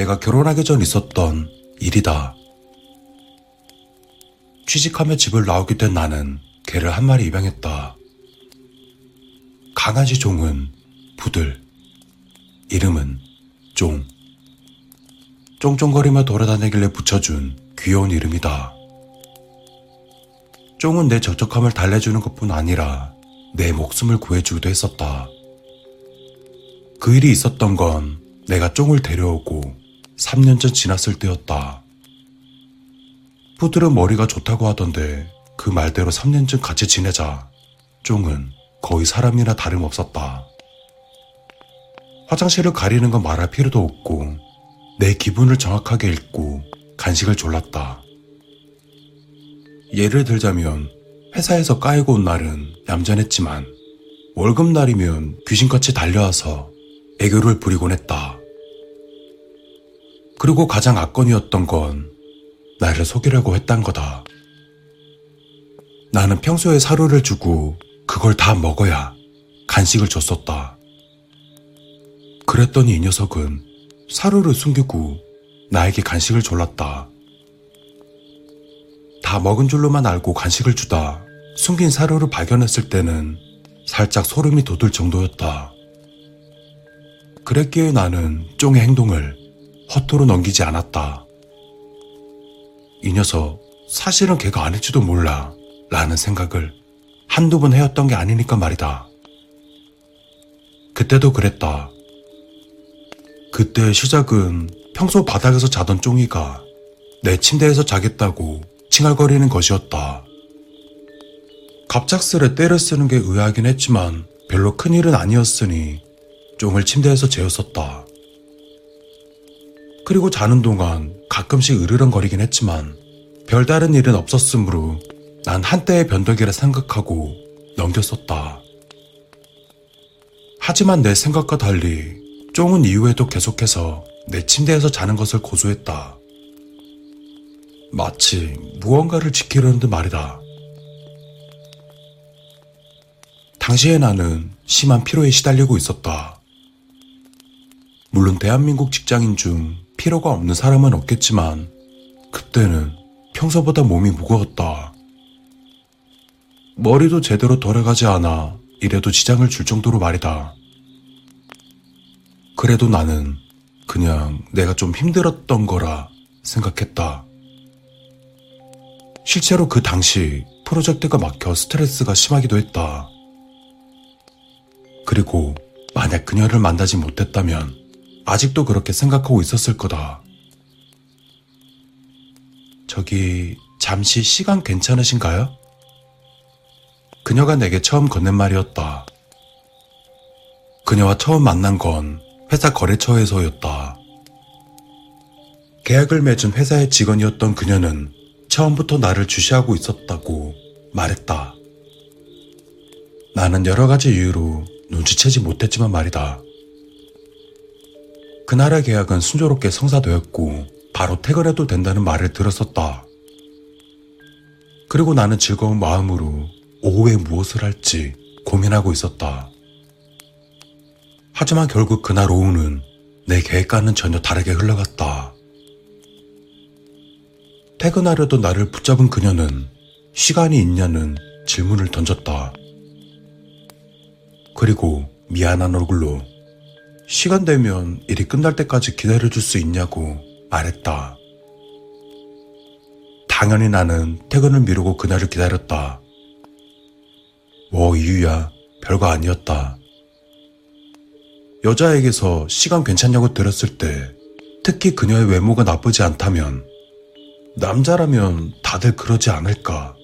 내가 결혼하기 전 있었던 일이다. 취직하며 집을 나오게 된 나는 개를 한 마리 입양했다. 강아지 종은 부들, 이름은 쫑. 쫑쫑거리며 돌아다니길래 붙여준 귀여운 이름이다. 쫑은 내 적적함을 달래주는 것뿐 아니라 내 목숨을 구해주기도 했었다. 그 일이 있었던 건 내가 쫑을 데려오고 3년 전 지났을 때였다. 푸들은 머리가 좋다고 하던데 그 말대로 3년쯤 같이 지내자 쫑은 거의 사람이나 다름없었다. 화장실을 가리는 건 말할 필요도 없고 내 기분을 정확하게 읽고 간식을 졸랐다. 예를 들자면 회사에서 까이고 온 날은 얌전했지만 월급날이면 귀신같이 달려와서 애교를 부리곤 했다. 그리고 가장 악건이었던 건 나를 속이려고 했단 거다. 나는 평소에 사료를 주고 그걸 다 먹어야 간식을 줬었다. 그랬더니 이 녀석은 사료를 숨기고 나에게 간식을 졸랐다. 다 먹은 줄로만 알고 간식을 주다 숨긴 사료를 발견했을 때는 살짝 소름이 돋을 정도였다. 그랬기에 나는 쫑의 행동을 허투루 넘기지 않았다. 이 녀석 사실은 걔가 아닐지도 몰라 라는 생각을 한두 번 해왔던 게 아니니까 말이다. 그때도 그랬다. 그때 시작은 평소 바닥에서 자던 쫑이가 내 침대에서 자겠다고 칭얼거리는 것이었다. 갑작스레 때를 쓰는 게 의아하긴 했지만 별로 큰 일은 아니었으니 쫑을 침대에서 재웠었다. 그리고 자는 동안 가끔씩 으르렁거리긴 했지만 별다른 일은 없었으므로 난 한때의 변덕이라 생각하고 넘겼었다. 하지만 내 생각과 달리 쫑은 이후에도 계속해서 내 침대에서 자는 것을 고수했다. 마치 무언가를 지키려는 듯 말이다. 당시에 나는 심한 피로에 시달리고 있었다. 물론 대한민국 직장인 중 피로가 없는 사람은 없겠지만 그때는 평소보다 몸이 무거웠다. 머리도 제대로 돌아가지 않아 이래도 지장을 줄 정도로 말이다. 그래도 나는 그냥 내가 좀 힘들었던 거라 생각했다. 실제로 그 당시 프로젝트가 막혀 스트레스가 심하기도 했다. 그리고 만약 그녀를 만나지 못했다면 아직도 그렇게 생각하고 있었을 거다. 저기, 잠시 시간 괜찮으신가요? 그녀가 내게 처음 건넨 말이었다. 그녀와 처음 만난 건 회사 거래처에서였다. 계약을 맺은 회사의 직원이었던 그녀는 처음부터 나를 주시하고 있었다고 말했다. 나는 여러 가지 이유로 눈치채지 못했지만 말이다. 그날의 계약은 순조롭게 성사되었고 바로 퇴근해도 된다는 말을 들었었다. 그리고 나는 즐거운 마음으로 오후에 무엇을 할지 고민하고 있었다. 하지만 결국 그날 오후는 내 계획과는 전혀 다르게 흘러갔다. 퇴근하려도 나를 붙잡은 그녀는 시간이 있냐는 질문을 던졌다. 그리고 미안한 얼굴로 시간 되면 일이 끝날 때까지 기다려줄 수 있냐고 말했다. 당연히 나는 퇴근을 미루고 그날을 기다렸다. 뭐 이유야 별거 아니었다. 여자에게서 시간 괜찮냐고 들었을 때 특히 그녀의 외모가 나쁘지 않다면 남자라면 다들 그러지 않을까.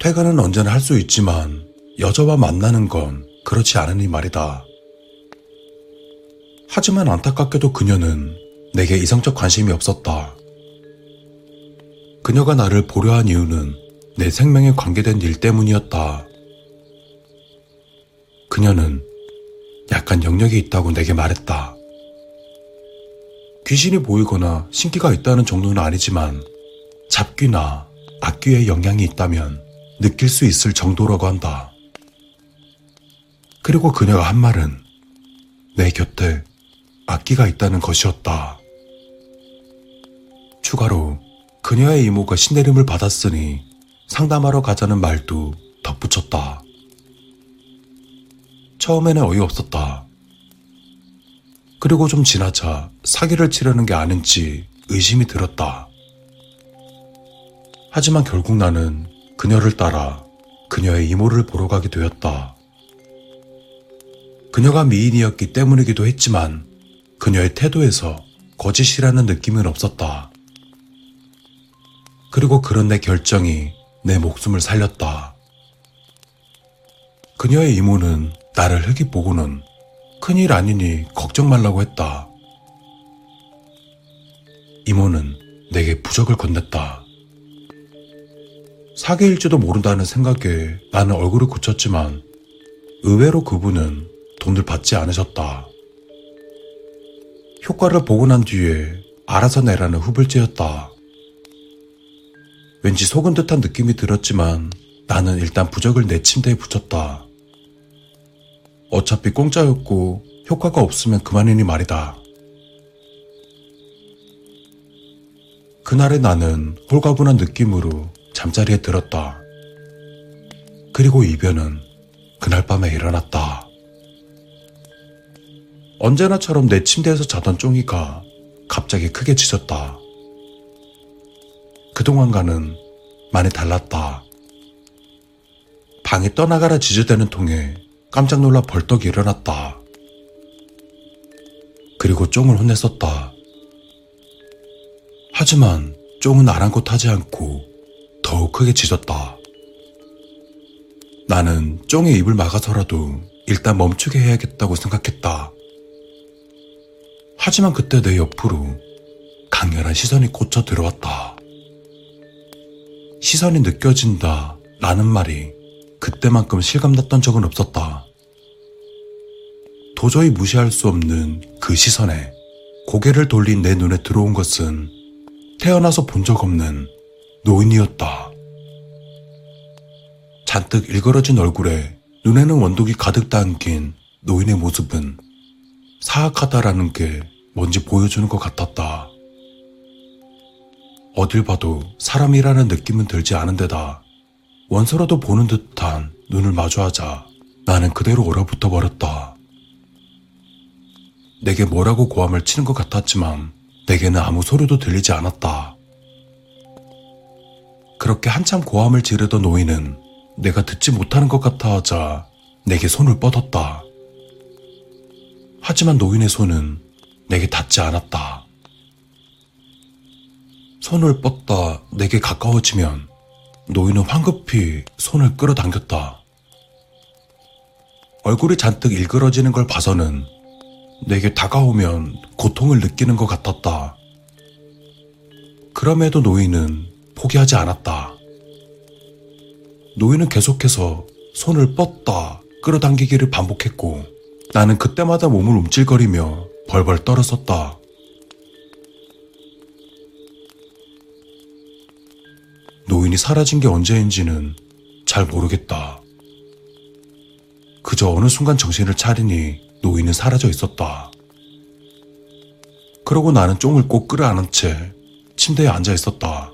퇴근은 언제나 할 수 있지만 여자와 만나는 건 그렇지 않으니 말이다. 하지만 안타깝게도 그녀는 내게 이성적 관심이 없었다. 그녀가 나를 보려 한 이유는 내 생명에 관계된 일 때문이었다. 그녀는 약간 영역이 있다고 내게 말했다. 귀신이 보이거나 신기가 있다는 정도는 아니지만 잡귀나 악귀의 영향이 있다면 느낄 수 있을 정도라고 한다. 그리고 그녀가 한 말은 내 곁에 악기가 있다는 것이었다. 추가로 그녀의 이모가 신내림을 받았으니 상담하러 가자는 말도 덧붙였다. 처음에는 어이없었다. 그리고 좀 지나자 사기를 치려는 게 아닌지 의심이 들었다. 하지만 결국 나는 그녀를 따라 그녀의 이모를 보러 가게 되었다. 그녀가 미인이었기 때문이기도 했지만 그녀의 태도에서 거짓이라는 느낌은 없었다. 그리고 그런 내 결정이 내 목숨을 살렸다. 그녀의 이모는 나를 흙이 보고는 큰일 아니니 걱정 말라고 했다. 이모는 내게 부적을 건넸다. 사기일지도 모른다는 생각에 나는 얼굴을 굳혔지만 의외로 그분은 돈을 받지 않으셨다. 효과를 보고 난 뒤에 알아서 내라는 후불제였다. 왠지 속은 듯한 느낌이 들었지만 나는 일단 부적을 내 침대에 붙였다. 어차피 공짜였고 효과가 없으면 그만이니 말이다. 그날의 나는 홀가분한 느낌으로 잠자리에 들었다. 그리고 이변은 그날 밤에 일어났다. 언제나처럼 내 침대에서 자던 쫑이가 갑자기 크게 짖었다. 그동안과는 많이 달랐다. 방에 떠나가라 짖으대는 통에 깜짝 놀라 벌떡 일어났다. 그리고 쫑을 혼냈었다. 하지만 쫑은 아랑곳하지 않고 더욱 크게 짖었다. 나는 쫑의 입을 막아서라도 일단 멈추게 해야겠다고 생각했다. 하지만 그때 내 옆으로 강렬한 시선이 꽂혀 들어왔다. 시선이 느껴진다 라는 말이 그때만큼 실감났던 적은 없었다. 도저히 무시할 수 없는 그 시선에 고개를 돌린 내 눈에 들어온 것은 태어나서 본 적 없는 노인이었다. 잔뜩 일그러진 얼굴에 눈에는 원독이 가득 담긴 노인의 모습은 사악하다라는 게 뭔지 보여주는 것 같았다. 어딜 봐도 사람이라는 느낌은 들지 않은 데다 원서라도 보는 듯한 눈을 마주하자 나는 그대로 얼어붙어 버렸다. 내게 뭐라고 고함을 치는 것 같았지만 내게는 아무 소리도 들리지 않았다. 그렇게 한참 고함을 지르던 노인은 내가 듣지 못하는 것 같아 하자 내게 손을 뻗었다. 하지만 노인의 손은 내게 닿지 않았다. 손을 뻗다 내게 가까워지면 노인은 황급히 손을 끌어당겼다. 얼굴이 잔뜩 일그러지는 걸 봐서는 내게 다가오면 고통을 느끼는 것 같았다. 그럼에도 노인은 포기하지 않았다. 노인은 계속해서 손을 뻗다 끌어당기기를 반복했고 나는 그때마다 몸을 움찔거리며 벌벌 떨었었다. 노인이 사라진 게 언제인지는 잘 모르겠다. 그저 어느 순간 정신을 차리니 노인은 사라져 있었다. 그러고 나는 쫑을 꼭 끌어안은 채 침대에 앉아 있었다.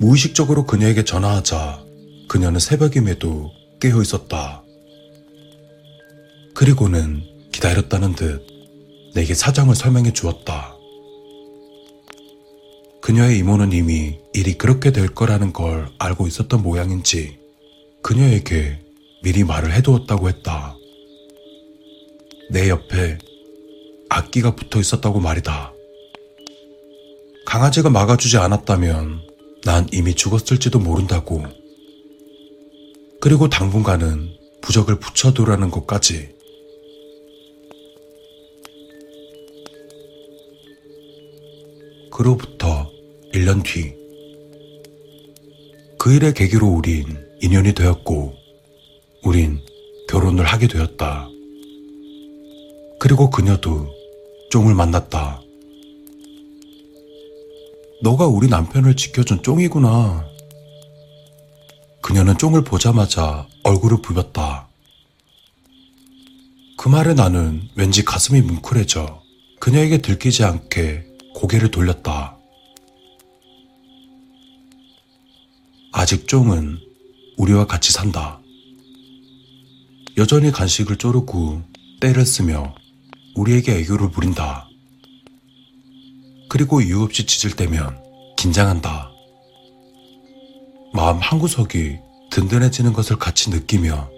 무의식적으로 그녀에게 전화하자 그녀는 새벽임에도 깨어 있었다. 그리고는 기다렸다는 듯 내게 사정을 설명해 주었다. 그녀의 이모는 이미 일이 그렇게 될 거라는 걸 알고 있었던 모양인지 그녀에게 미리 말을 해두었다고 했다. 내 옆에 악기가 붙어 있었다고 말이다. 강아지가 막아주지 않았다면 난 이미 죽었을지도 모른다고. 그리고 당분간은 부적을 붙여두라는 것까지. 그로부터 1년 뒤. 그 일의 계기로 우린 인연이 되었고, 우린 결혼을 하게 되었다. 그리고 그녀도 쫑을 만났다. 너가 우리 남편을 지켜준 쫑이구나. 그녀는 쫑을 보자마자 얼굴을 부볐다. 그 말에 나는 왠지 가슴이 뭉클해져 그녀에게 들키지 않게 고개를 돌렸다. 아직 쫑은 우리와 같이 산다. 여전히 간식을 쪼르고 때를 쓰며 우리에게 애교를 부린다. 그리고 이유 없이 짖을 때면 긴장한다. 마음 한구석이 든든해지는 것을 같이 느끼며